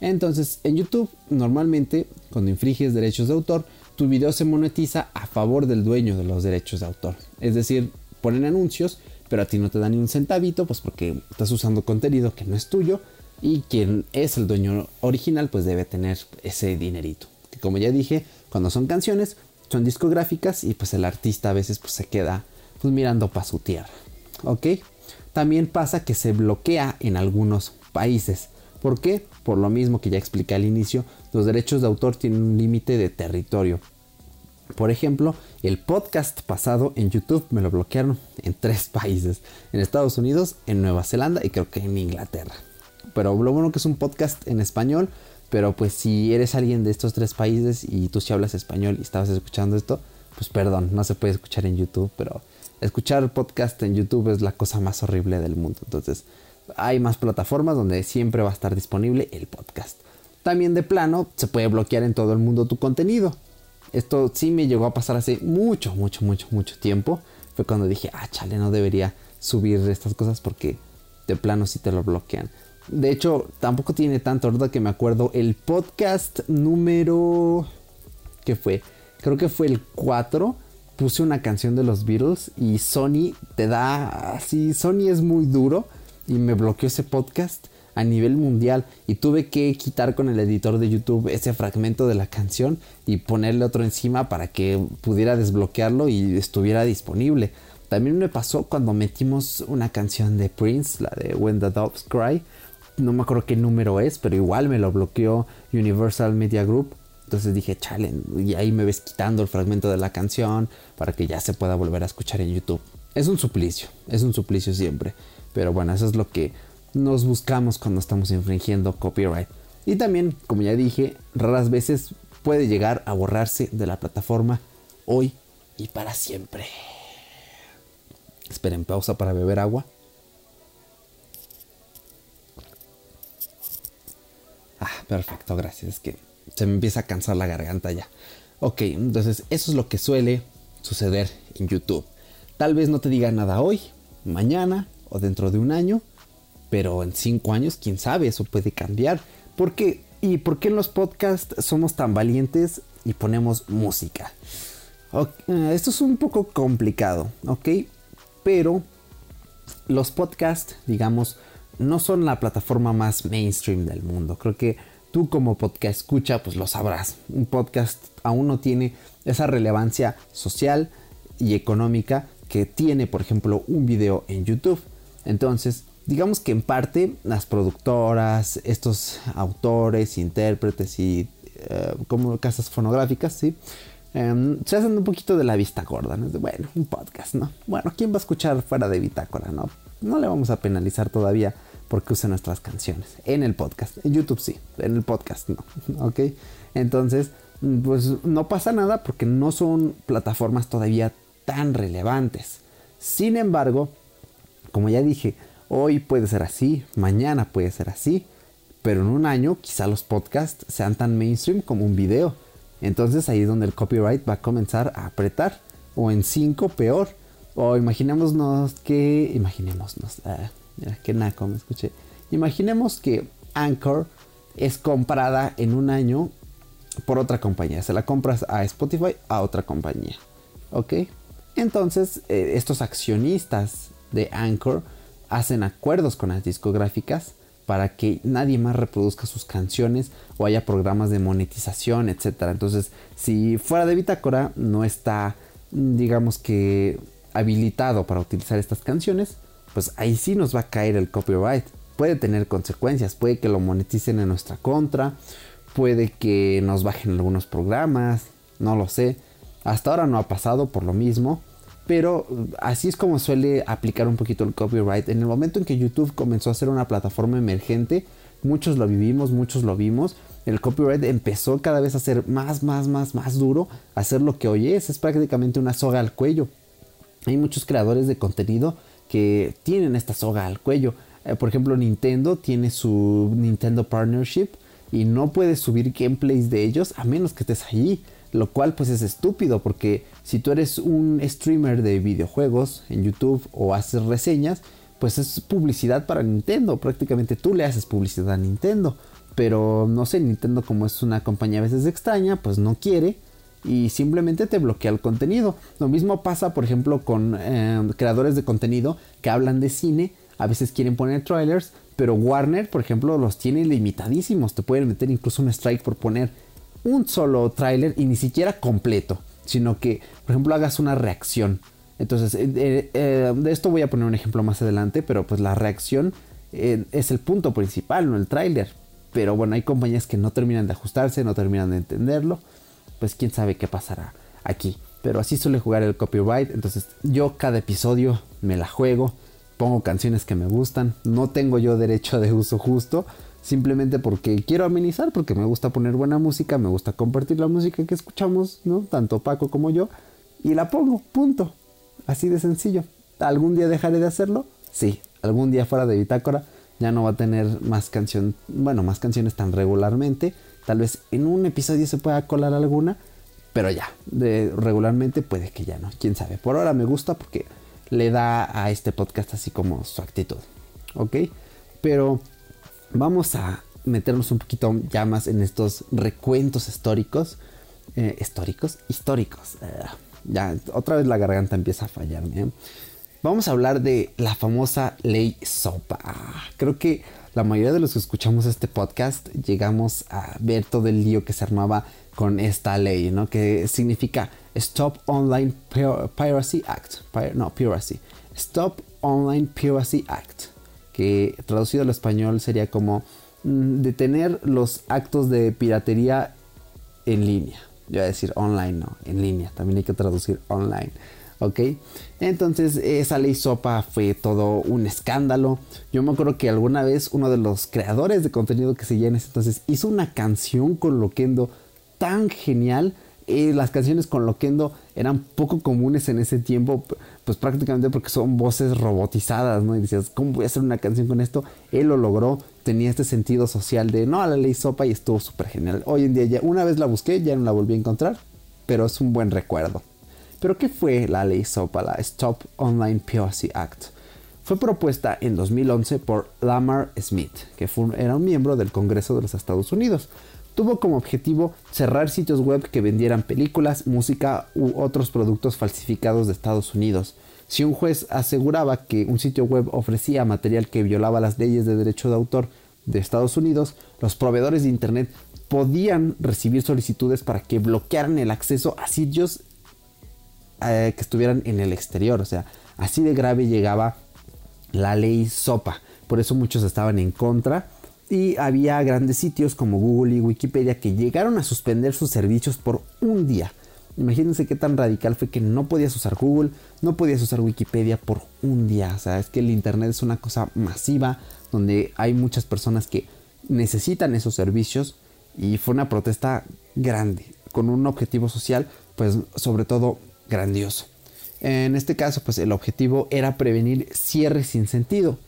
Entonces, en YouTube normalmente cuando infringes derechos de autor, tu video se monetiza a favor del dueño de los derechos de autor. Es decir, ponen anuncios, pero a ti no te dan ni un centavito, pues porque estás usando contenido que no es tuyo y quien es el dueño original pues debe tener ese dinerito como ya dije, cuando son canciones, son discográficas y pues el artista a veces pues se queda pues mirando para su tierra. ¿Ok? También pasa que se bloquea en algunos países. ¿Por qué? Por lo mismo que ya expliqué al inicio, los derechos de autor tienen un límite de territorio. Por ejemplo, el podcast pasado en YouTube me lo bloquearon en tres países. En Estados Unidos, en Nueva Zelanda y creo que en Inglaterra. Pero lo bueno que es un podcast en español. Pero pues si eres alguien de estos tres países y tú sí hablas español y estabas escuchando esto, pues perdón, no se puede escuchar en YouTube. Pero escuchar podcast en YouTube es la cosa más horrible del mundo. Entonces hay más plataformas donde siempre va a estar disponible el podcast. También de plano se puede bloquear en todo el mundo tu contenido. Esto sí me llegó a pasar hace mucho, mucho, mucho, mucho tiempo. Fue cuando dije, ah, chale, no debería subir estas cosas porque de plano sí te lo bloquean. De hecho, tampoco tiene tanto, ¿verdad? Que me acuerdo. El podcast número... ¿Qué fue? Creo que fue el 4. Puse una canción de los Beatles y Sony te da... Así, Sony es muy duro y me bloqueó ese podcast a nivel mundial y tuve que quitar con el editor de YouTube ese fragmento de la canción y ponerle otro encima para que pudiera desbloquearlo y estuviera disponible. También me pasó cuando metimos una canción de Prince, la de When the Doves Cry. No me acuerdo qué número es, pero igual me lo bloqueó Universal Media Group. Entonces dije, chale, y ahí me ves quitando el fragmento de la canción para que ya se pueda volver a escuchar en YouTube. Es un suplicio, es un suplicio siempre. Pero bueno, eso es lo que nos buscamos cuando estamos infringiendo copyright. Y también, como ya dije, raras veces puede llegar a borrarse de la plataforma hoy y para siempre. Esperen pausa para beber agua. Ah, perfecto, gracias. Es que se me empieza a cansar la garganta ya. Ok, entonces eso es lo que suele suceder en YouTube. Tal vez no te diga nada hoy, mañana o dentro de un año, pero en cinco años, quién sabe, eso puede cambiar. ¿Por qué? ¿Y por qué en los podcasts somos tan valientes y ponemos música? Eh, esto es un poco complicado, ¿ok? Pero los podcasts, digamos, no son la plataforma más mainstream del mundo. Creo que tú como podcast escucha, pues lo sabrás. Un podcast aún no tiene esa relevancia social y económica que tiene, por ejemplo, un video en YouTube. Entonces, digamos que en parte las productoras, estos autores, intérpretes y eh, como casas fonográficas, ¿sí? Em, se hacen un poquito de la vista gorda, ¿no? Bueno, un podcast, ¿no? Bueno, ¿quién va a escuchar fuera de bitácora, no? No le vamos a penalizar todavía porque use nuestras canciones en el podcast. En YouTube sí, en el podcast no, ¿ok? Entonces, pues no pasa nada porque no son plataformas todavía tan relevantes. Sin embargo, como ya dije, Hoy puede ser así, mañana puede ser así, pero en un año quizá los podcasts sean tan mainstream como un video. Entonces ahí es donde el copyright va a comenzar a apretar. O en cinco peor. O imaginémonos que... Imaginémonos. Ah, mira, que naco me escuché. Imaginemos que Anchor es comprada en un año por otra compañía. Se la compras a Spotify a otra compañía. ¿Ok? Entonces eh, estos accionistas de Anchor hacen acuerdos con las discográficas para que nadie más reproduzca sus canciones o haya programas de monetización, etc. Entonces, si fuera de Bitácora no está, digamos que, habilitado para utilizar estas canciones, pues ahí sí nos va a caer el copyright. Puede tener consecuencias, puede que lo moneticen en nuestra contra, puede que nos bajen algunos programas, no lo sé. Hasta ahora no ha pasado por lo mismo, pero así es como suele aplicar un poquito el copyright. En el momento en que YouTube comenzó a ser una plataforma emergente, muchos lo vivimos, muchos lo vimos. El copyright empezó cada vez a ser más, más, más, más duro. Hacer lo que hoy es. Es prácticamente una soga al cuello. Hay muchos creadores de contenido que tienen esta soga al cuello. Eh, por ejemplo, Nintendo tiene su Nintendo Partnership y no puedes subir gameplays de ellos a menos que estés allí. Lo cual pues es estúpido porque si tú eres un streamer de videojuegos en YouTube o haces reseñas, pues es publicidad para Nintendo. Prácticamente tú le haces publicidad a Nintendo. Pero no sé, Nintendo como es una compañía a veces extraña, pues no quiere y simplemente te bloquea el contenido. Lo mismo pasa, por ejemplo, con eh, creadores de contenido que hablan de cine. A veces quieren poner trailers, pero Warner, por ejemplo, los tiene limitadísimos. Te pueden meter incluso un strike por poner un solo tráiler y ni siquiera completo, sino que, por ejemplo, hagas una reacción. Entonces, eh, eh, eh, de esto voy a poner un ejemplo más adelante, pero pues la reacción es el punto principal, no el tráiler. Pero bueno, hay compañías que no terminan de ajustarse, no terminan de entenderlo. Pues quién sabe qué pasará aquí. Pero así suele jugar el copyright. Entonces yo cada episodio me la juego. Pongo canciones que me gustan. No tengo yo derecho de uso justo. Simplemente porque quiero amenizar. Porque me gusta poner buena música. Me gusta compartir la música que escuchamos. ¿no? Tanto Paco como yo. Y la pongo. Punto. Así de sencillo. ¿Algún día dejaré de hacerlo? Sí. Algún día fuera de bitácora ya no va a tener más canción, bueno, más canciones tan regularmente. Tal vez en un episodio se pueda colar alguna, pero ya, de regularmente puede que ya no, quién sabe. Por ahora me gusta porque le da a este podcast así como su actitud, ¿ok? Pero vamos a meternos un poquito ya más en estos recuentos históricos, eh, históricos, históricos. Eh, ya, otra vez la garganta empieza a fallarme. ¿eh? Vamos a hablar de la famosa ley SOPA. Creo que la mayoría de los que escuchamos este podcast llegamos a ver todo el lío que se armaba con esta ley, ¿no? Que significa Stop Online Piracy Act. no, Piracy. Stop Online Piracy Act. Que traducido al español sería como mm, detener los actos de piratería en línea. Yo voy a decir online, no, en línea. También hay que traducir online. ¿Ok? Entonces esa ley SOPA fue todo un escándalo. Yo me acuerdo que alguna vez uno de los creadores de contenido que seguía en ese entonces hizo una canción con Loquendo tan genial. Las canciones con Loquendo eran poco comunes en ese tiempo, pues prácticamente porque son voces robotizadas, ¿no? Y decías, ¿cómo voy a hacer una canción con esto? Él lo logró, tenía este sentido social de, no, a la ley SOPA y estuvo súper genial. Hoy en día ya, una vez la busqué, ya no la volví a encontrar, pero es un buen recuerdo. Pero ¿qué fue la ley SOPA, la Stop Online Piracy Act? Fue propuesta en 2011 por Lamar Smith, que era un miembro del Congreso de los Estados Unidos. Tuvo como objetivo cerrar sitios web que vendieran películas, música u otros productos falsificados de Estados Unidos. Si un juez aseguraba que un sitio web ofrecía material que violaba las leyes de derecho de autor de Estados Unidos, los proveedores de Internet podían recibir solicitudes para que bloquearan el acceso a sitios eh, que estuvieran en el exterior. O sea, así de grave llegaba la ley SOPA. Por eso muchos estaban en contra. Y había grandes sitios como Google y Wikipedia que llegaron a suspender sus servicios por un día. Imagínense qué tan radical fue que no podías usar Google, no podías usar Wikipedia por un día. O sea, es que el Internet es una cosa masiva donde hay muchas personas que necesitan esos servicios y fue una protesta grande con un objetivo social, pues sobre todo grandioso. En este caso, pues el objetivo era prevenir cierres sin sentido.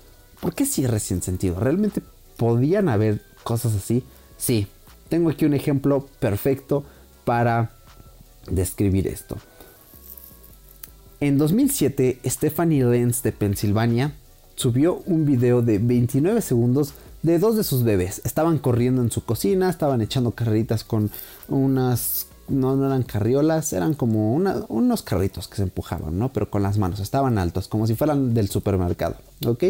¿Por qué cierres sin sentido? ¿Realmente podían haber cosas así? Sí, tengo aquí un ejemplo perfecto para describir esto. En 2007, Stephanie Lenz de Pensilvania subió un video de 29 segundos de dos de sus bebés. Estaban corriendo en su cocina, estaban echando carreritas con unas no, no eran carriolas, eran como unos carritos que se empujaban, ¿no? Pero con las manos, estaban altos, como si fueran del supermercado, ¿ok?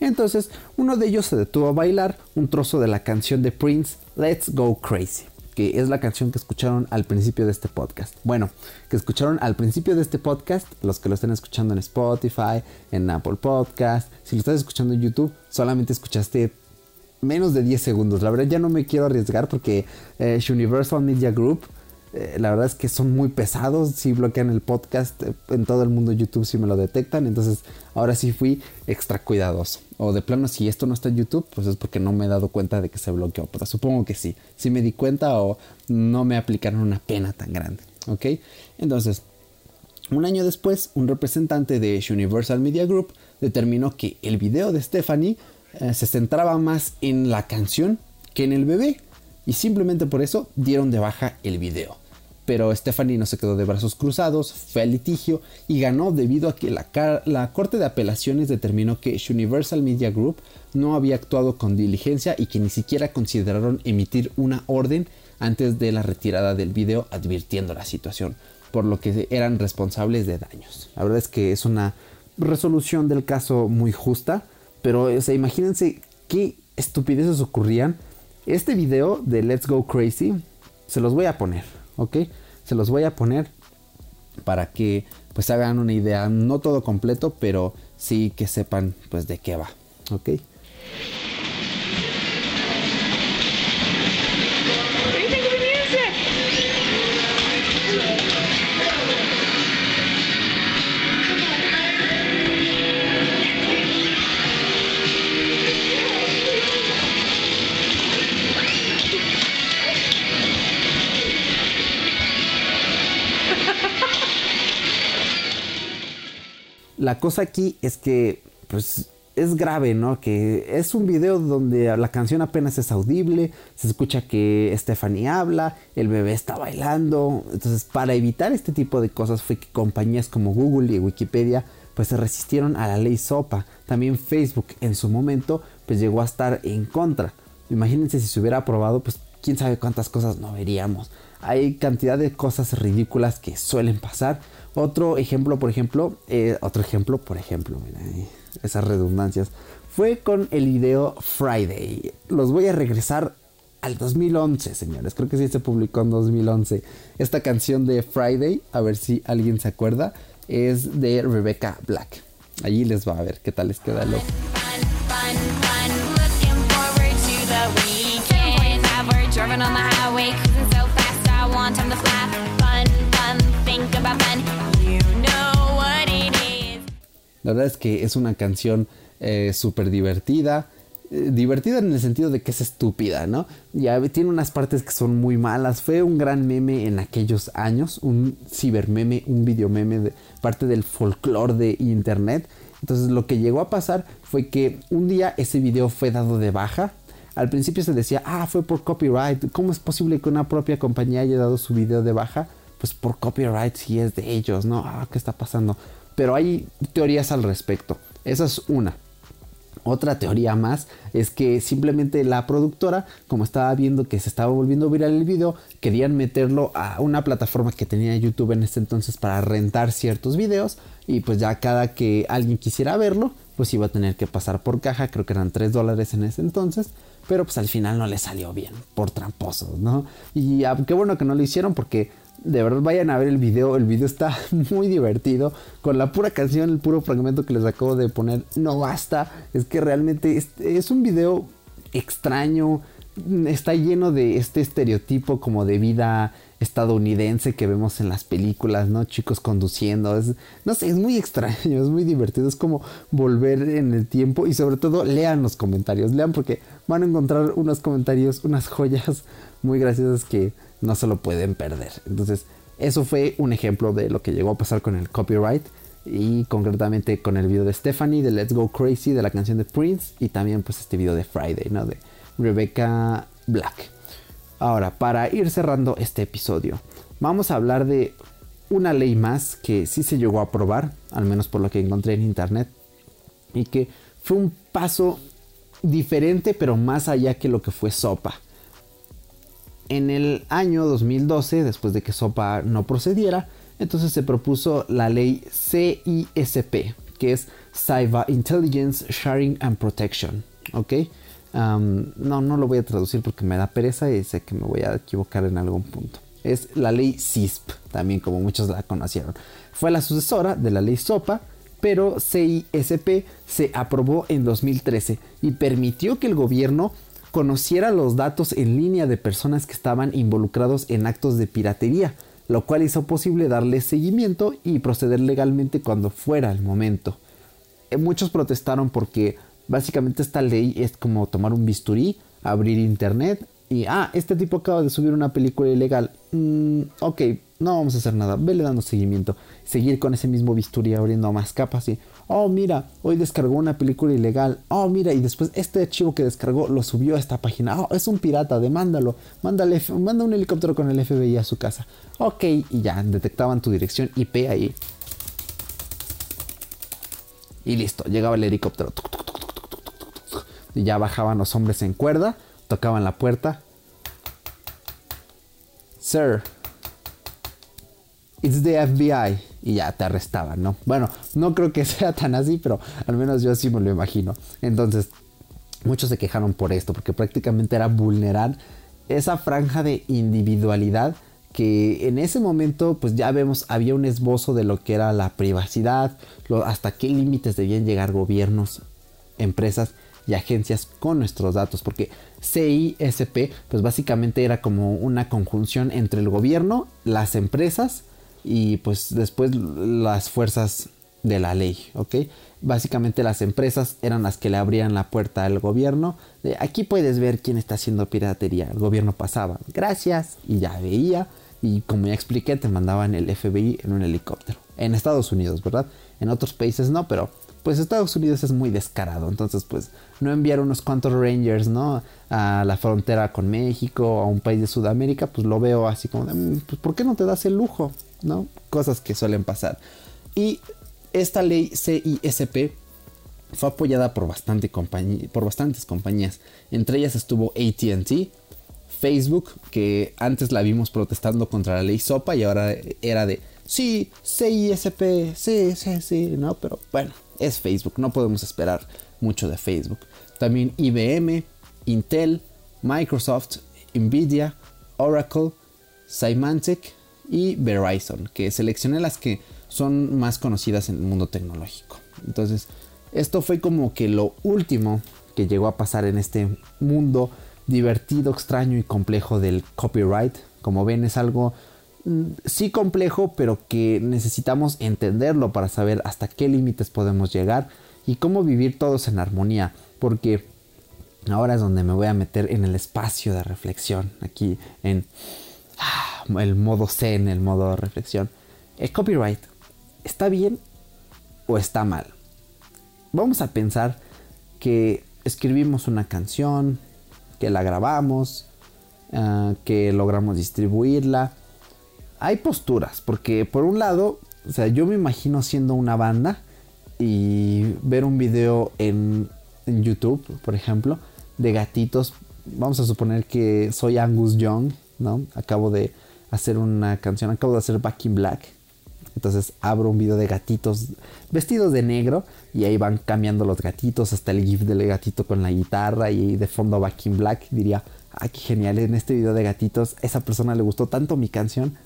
Entonces, uno de ellos se detuvo a bailar un trozo de la canción de Prince, Let's Go Crazy, que es la canción que escucharon al principio de este podcast. Bueno, que escucharon al principio de este podcast, los que lo estén escuchando en Spotify, en Apple Podcast, si lo estás escuchando en YouTube, solamente escuchaste menos de 10 segundos. La verdad ya no me quiero arriesgar porque eh, Universal Media Group eh, la verdad es que son muy pesados. Si bloquean el podcast eh, en todo el mundo YouTube, si me lo detectan. Entonces, ahora sí fui extra cuidadoso. O de plano, si esto no está en YouTube, pues es porque no me he dado cuenta de que se bloqueó. Pero supongo que sí. Si me di cuenta o no me aplicaron una pena tan grande. ¿Ok? Entonces, un año después, un representante de Universal Media Group determinó que el video de Stephanie eh, se centraba más en la canción que en el bebé. Y simplemente por eso dieron de baja el video pero Stephanie no se quedó de brazos cruzados, fue al litigio y ganó debido a que la, Corte de Apelaciones determinó que Universal Media Group no había actuado con diligencia y que ni siquiera consideraron emitir una orden antes de la retirada del video advirtiendo la situación, por lo que eran responsables de daños. La verdad es que es una resolución del caso muy justa, pero imagínense qué estupideces ocurrían. Este video de Let's Go Crazy se los voy a poner, ¿ok? Los voy a poner para que pues hagan una idea, no todo completo, pero sí que sepan pues de qué va, ¿ok? La cosa aquí es que, pues, es grave, ¿no? Que es un video donde la canción apenas es audible, se escucha que Stephanie habla, el bebé está bailando. Entonces, para evitar este tipo de cosas fue que compañías como Google y Wikipedia, pues se resistieron a la ley SOPA. También Facebook en su momento, pues llegó a estar en contra. Imagínense si se hubiera aprobado, pues quién sabe cuántas cosas no veríamos. Hay cantidad de cosas ridículas que suelen pasar. Otro ejemplo, por ejemplo, eh, otro ejemplo, por ejemplo, mira, esas redundancias, fue con el video Friday. Los voy a regresar al 2011, señores. Creo que sí se publicó en 2011. Esta canción de Friday, a ver si alguien se acuerda, es de Rebecca Black. Allí les va a ver qué tal les queda el La verdad es que es una canción eh, súper divertida. Eh, divertida en el sentido de que es estúpida, ¿no? Ya tiene unas partes que son muy malas. Fue un gran meme en aquellos años, un cibermeme, un videomeme, de parte del folclore de internet. Entonces lo que llegó a pasar fue que un día ese video fue dado de baja. Al principio se decía, ah, fue por copyright. ¿Cómo es posible que una propia compañía haya dado su video de baja? Pues por copyright si es de ellos, ¿no? Ah, ¿qué está pasando? Pero hay teorías al respecto. Esa es una. Otra teoría más es que simplemente la productora, como estaba viendo que se estaba volviendo viral el video, querían meterlo a una plataforma que tenía YouTube en ese entonces para rentar ciertos videos y pues ya cada que alguien quisiera verlo, pues iba a tener que pasar por caja, creo que eran 3 dólares en ese entonces, pero pues al final no le salió bien, por tramposos, ¿no? Y ah, qué bueno que no lo hicieron porque de verdad vayan a ver el video, el video está muy divertido. Con la pura canción, el puro fragmento que les acabo de poner, no basta. Es que realmente es, es un video extraño, está lleno de este estereotipo como de vida estadounidense que vemos en las películas, ¿no? Chicos conduciendo, es, no sé, es muy extraño, es muy divertido, es como volver en el tiempo y sobre todo lean los comentarios, lean porque van a encontrar unos comentarios, unas joyas muy graciosas que no se lo pueden perder. Entonces, eso fue un ejemplo de lo que llegó a pasar con el copyright y concretamente con el video de Stephanie de Let's Go Crazy de la canción de Prince y también pues este video de Friday, ¿no? De Rebecca Black. Ahora, para ir cerrando este episodio, vamos a hablar de una ley más que sí se llegó a aprobar, al menos por lo que encontré en internet, y que fue un paso diferente pero más allá que lo que fue SOPA. En el año 2012, después de que SOPA no procediera, entonces se propuso la ley CISP, que es Cyber Intelligence Sharing and Protection. ¿Ok? No, no lo voy a traducir porque me da pereza y sé que me voy a equivocar en algún punto. Es la ley CISP, también como muchos la conocieron. Fue la sucesora de la ley SOPA, pero CISP se aprobó en 2013 y permitió que el gobierno conociera los datos en línea de personas que estaban involucrados en actos de piratería, lo cual hizo posible darle seguimiento y proceder legalmente cuando fuera el momento. Eh, Muchos protestaron porque básicamente esta ley es como tomar un bisturí, abrir internet y, ah, este tipo acaba de subir una película ilegal. Mm, ok, no vamos a hacer nada, vele dando seguimiento. Seguir con ese mismo bisturí abriendo más capas y, oh, mira, hoy descargó una película ilegal. Oh, mira, y después este archivo que descargó lo subió a esta página. Oh, es un pirata, demándalo. Mándale, manda un helicóptero con el FBI a su casa. Ok, y ya, detectaban tu dirección IP ahí. Y listo, llegaba el helicóptero. Y ya bajaban los hombres en cuerda, tocaban la puerta. Sir, it's the FBI. Y ya te arrestaban, ¿no? Bueno, no creo que sea tan así, pero al menos yo así me lo imagino. Entonces, muchos se quejaron por esto, porque prácticamente era vulnerar esa franja de individualidad que en ese momento pues ya vemos había un esbozo de lo que era la privacidad, hasta qué límites debían llegar gobiernos, empresas y agencias con nuestros datos, porque CISP pues básicamente era como una conjunción entre el gobierno, las empresas y pues después las fuerzas de la ley, ¿ok? Básicamente las empresas eran las que le abrían la puerta al gobierno. Aquí puedes ver quién está haciendo piratería. El gobierno pasaba, gracias, y ya veía. Y como ya expliqué, te mandaban el FBI en un helicóptero. En Estados Unidos, ¿verdad? En otros países no, pero pues Estados Unidos es muy descarado. Entonces, pues no enviar unos cuantos Rangers, ¿no? A la frontera con México, a un país de Sudamérica, pues lo veo así como de, "Mm, pues ¿por qué no te das el lujo? Cosas que suelen pasar. Y esta ley CISP fue apoyada por, bastante por bastantes compañías. Entre ellas estuvo ATT, Facebook, que antes la vimos protestando contra la ley SOPA y ahora era de sí, CISP, sí, sí, sí, no, pero bueno, es Facebook, no podemos esperar mucho de Facebook. También IBM, Intel, Microsoft, Nvidia, Oracle, Symantec y Verizon, que seleccioné las que son más conocidas en el mundo tecnológico. Entonces, esto fue como que lo último que llegó a pasar en este mundo divertido, extraño y complejo del copyright. Como ven, es algo mm, sí complejo, pero que necesitamos entenderlo para saber hasta qué límites podemos llegar y cómo vivir todos en armonía. Porque ahora es donde me voy a meter en el espacio de reflexión, aquí en ah, el modo zen, el modo reflexión. ¿El copyright está bien o está mal? Vamos a pensar que escribimos una canción, que la grabamos, ah, que logramos distribuirla. Hay posturas, porque por un lado, o sea, yo me imagino siendo una banda y ver un video en YouTube, por ejemplo, de gatitos. Vamos a suponer que soy Angus Young, ¿no? Acabo de hacer una canción, acabo de hacer Back in Black. Entonces abro un video de gatitos vestidos de negro y ahí van cambiando los gatitos hasta el gif del gatito con la guitarra y de fondo Back in Black diría, ah, qué genial, en este video de gatitos esa persona le gustó tanto mi canción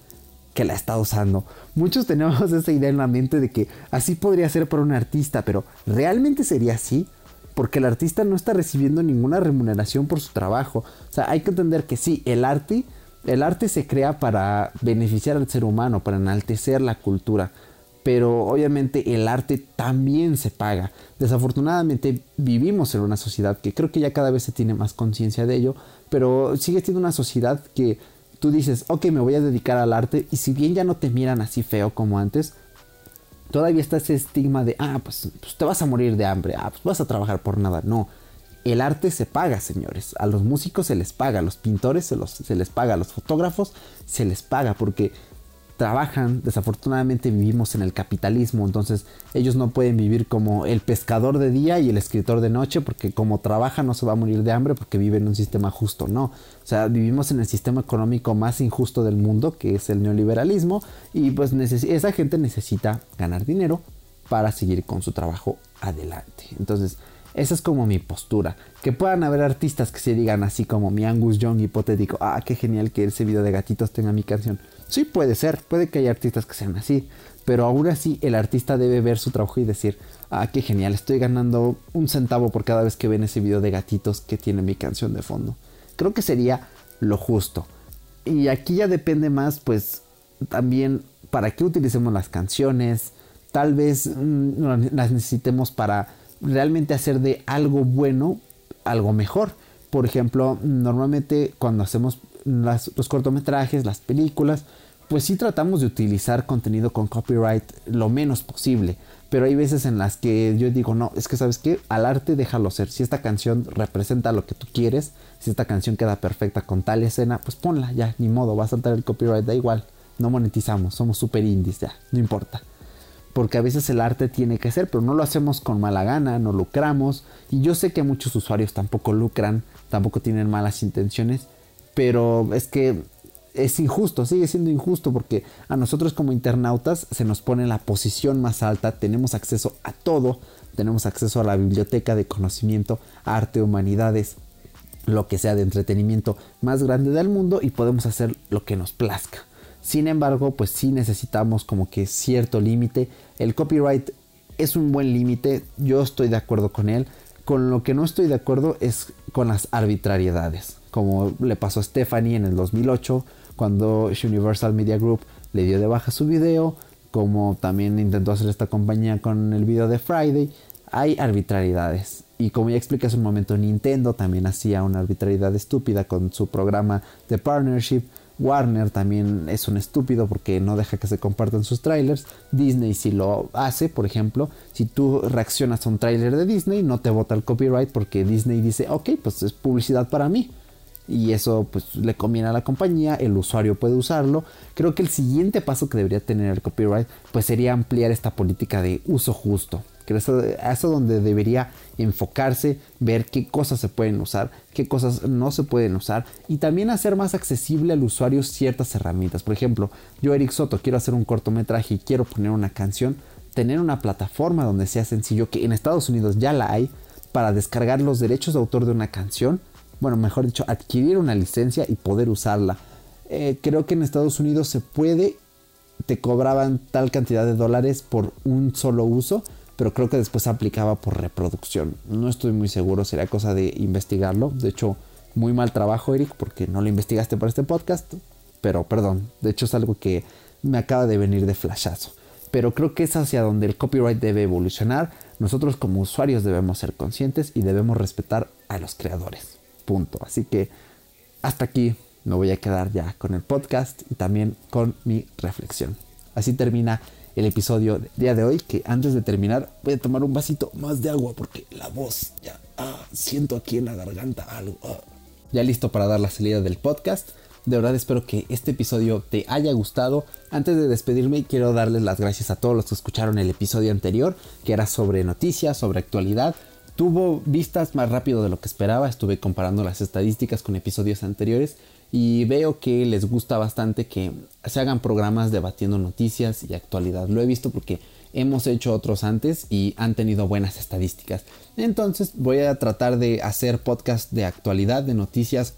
que la está usando. Muchos tenemos esa idea en la mente de que así podría ser para un artista, pero ¿realmente sería así? Porque el artista no está recibiendo ninguna remuneración por su trabajo. O sea, hay que entender que sí, el arte, el arte se crea para beneficiar al ser humano, para enaltecer la cultura. Pero obviamente el arte también se paga. Desafortunadamente vivimos en una sociedad que creo que ya cada vez se tiene más conciencia de ello, pero sigue siendo una sociedad que tú dices, ok, me voy a dedicar al arte y si bien ya no te miran así feo como antes, todavía está ese estigma de, ah, pues, pues te vas a morir de hambre, ah, pues vas a trabajar por nada. No, el arte se paga, señores. A los músicos se les paga, a los pintores se, los, se les paga, a los fotógrafos se les paga porque trabajan. Desafortunadamente vivimos en el capitalismo, entonces ellos no pueden vivir como el pescador de día y el escritor de noche porque como trabaja no se va a morir de hambre porque vive en un sistema justo, no. O sea, vivimos en el sistema económico más injusto del mundo, que es el neoliberalismo, y pues esa gente necesita ganar dinero para seguir con su trabajo adelante. Entonces, esa es como mi postura. Que puedan haber artistas que se digan así como mi Angus Young hipotético. Ah, qué genial que ese video de gatitos tenga mi canción. Sí, puede ser. Puede que haya artistas que sean así. Pero aún así, el artista debe ver su trabajo y decir, ah, qué genial, estoy ganando un centavo por cada vez que ven ese video de gatitos que tiene mi canción de fondo. Creo que sería lo justo. Y aquí ya depende más, pues, también para qué utilicemos las canciones. Tal vez mm, las necesitemos para realmente hacer de algo bueno algo mejor. Por ejemplo, normalmente cuando hacemos las- los cortometrajes, las películas, pues sí tratamos de utilizar contenido con copyright lo menos posible. Pero hay veces en las que yo digo, no, es que sabes qué, al arte déjalo ser. Si esta canción representa lo que tú quieres, si esta canción queda perfecta con tal escena, pues ponla, ya, ni modo, va a saltar el copyright, da igual. No monetizamos, somos super indies, ya, no importa porque a veces el arte tiene que ser, pero no lo hacemos con mala gana, no lucramos. Y yo sé que muchos usuarios tampoco lucran, tampoco tienen malas intenciones, pero es que es injusto, sigue siendo injusto porque a nosotros como internautas se nos pone la posición más alta, tenemos acceso a todo, tenemos acceso a la biblioteca de conocimiento, arte, humanidades, lo que sea de entretenimiento más grande del mundo y podemos hacer lo que nos plazca. Sin embargo, pues sí necesitamos como que cierto límite. El copyright es un buen límite, yo estoy de acuerdo con él. Con lo que no estoy de acuerdo es con las arbitrariedades, como le pasó a Stephanie en el 2008, cuando Universal Media Group le dio de baja su video, como también intentó hacer esta compañía con el video de Friday. Hay arbitrariedades. Y como ya expliqué hace un momento, Nintendo también hacía una arbitrariedad estúpida con su programa de partnership. Warner también es un estúpido porque no deja que se compartan sus trailers. Disney si lo hace, por ejemplo, si tú reaccionas a un trailer de Disney, no te vota el copyright porque Disney dice, ok, pues es publicidad para mí. Y eso pues le conviene a la compañía, el usuario puede usarlo. Creo que el siguiente paso que debería tener el copyright pues sería ampliar esta política de uso justo. Que eso, eso donde debería enfocarse, ver qué cosas se pueden usar, qué cosas no se pueden usar y también hacer más accesible al usuario ciertas herramientas. Por ejemplo, yo Eric Soto quiero hacer un cortometraje y quiero poner una canción, tener una plataforma donde sea sencillo, que en Estados Unidos ya la hay, para descargar los derechos de autor de una canción, bueno, mejor dicho, adquirir una licencia y poder usarla. Eh, creo que en Estados Unidos se puede, te cobraban tal cantidad de dólares por un solo uso, pero creo que después aplicaba por reproducción. No estoy muy seguro, sería cosa de investigarlo. De hecho, muy mal trabajo, Eric, porque no lo investigaste para este podcast. Pero perdón, de hecho es algo que me acaba de venir de flashazo. Pero creo que es hacia donde el copyright debe evolucionar. Nosotros como usuarios debemos ser conscientes y debemos respetar a los creadores. Punto. Así que hasta aquí me voy a quedar ya con el podcast y también con mi reflexión. Así termina el episodio día de hoy, que antes de terminar voy a tomar un vasito más de agua porque la voz ya ah, siento aquí en la garganta algo. ah. Ya listo para dar la salida del podcast. De verdad espero que este episodio te haya gustado. Antes de despedirme quiero darles las gracias a todos los que escucharon el episodio anterior, que era sobre noticias, sobre actualidad. Tuvo vistas más rápido de lo que esperaba, estuve comparando las estadísticas con episodios anteriores y veo que les gusta bastante que se hagan programas debatiendo noticias y actualidad. Lo he visto porque hemos hecho otros antes y han tenido buenas estadísticas. Entonces voy a tratar de hacer podcast de actualidad, de noticias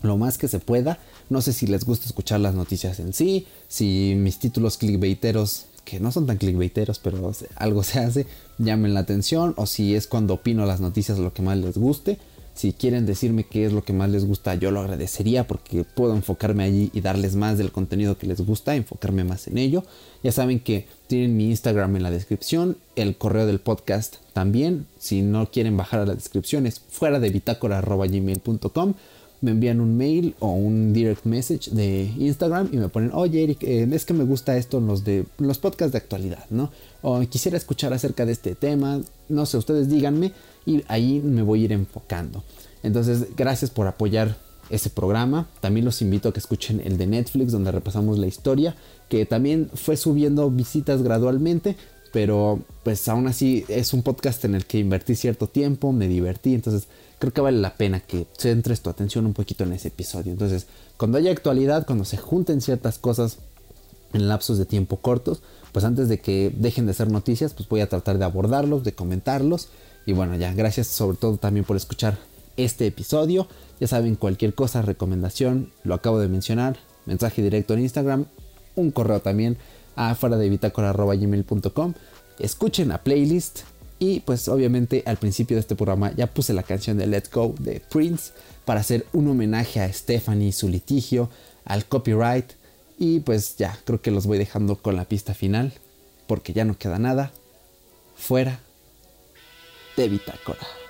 lo más que se pueda. No sé si les gusta escuchar las noticias en sí, si mis títulos clickbaiteros, que no son tan clickbaiteros, pero algo se hace, llamen la atención, o si es cuando opino las noticias lo que más les guste. Si quieren decirme qué es lo que más les gusta, yo lo agradecería porque puedo enfocarme allí y darles más del contenido que les gusta, enfocarme más en ello. Ya saben que tienen mi Instagram en la descripción, el correo del podcast también. Si no quieren bajar a la descripción es fuera de bitácora.gmail.com me envían un mail o un direct message de Instagram y me ponen, oye Eric, eh, es que me gusta esto en los, de, los podcasts de actualidad, ¿no? O quisiera escuchar acerca de este tema, no sé, ustedes díganme y ahí me voy a ir enfocando. Entonces, gracias por apoyar ese programa. También los invito a que escuchen el de Netflix donde repasamos la historia, que también fue subiendo visitas gradualmente, pero pues aún así es un podcast en el que invertí cierto tiempo, me divertí, entonces creo que vale la pena que centres tu atención un poquito en ese episodio. Entonces, cuando haya actualidad, cuando se junten ciertas cosas en lapsos de tiempo cortos, pues antes de que dejen de ser noticias, pues voy a tratar de abordarlos, de comentarlos. Y bueno, ya, gracias sobre todo también por escuchar este episodio. Ya saben, cualquier cosa, recomendación, lo acabo de mencionar, mensaje directo en Instagram, un correo también a fuera de bitácora.gmail.com. Escuchen la playlist, y pues obviamente al principio de este programa ya puse la canción de Let Go de Prince para hacer un homenaje a Stephanie y su litigio, al copyright. Y pues ya, creo que los voy dejando con la pista final, porque ya no queda nada fuera de Bitácora.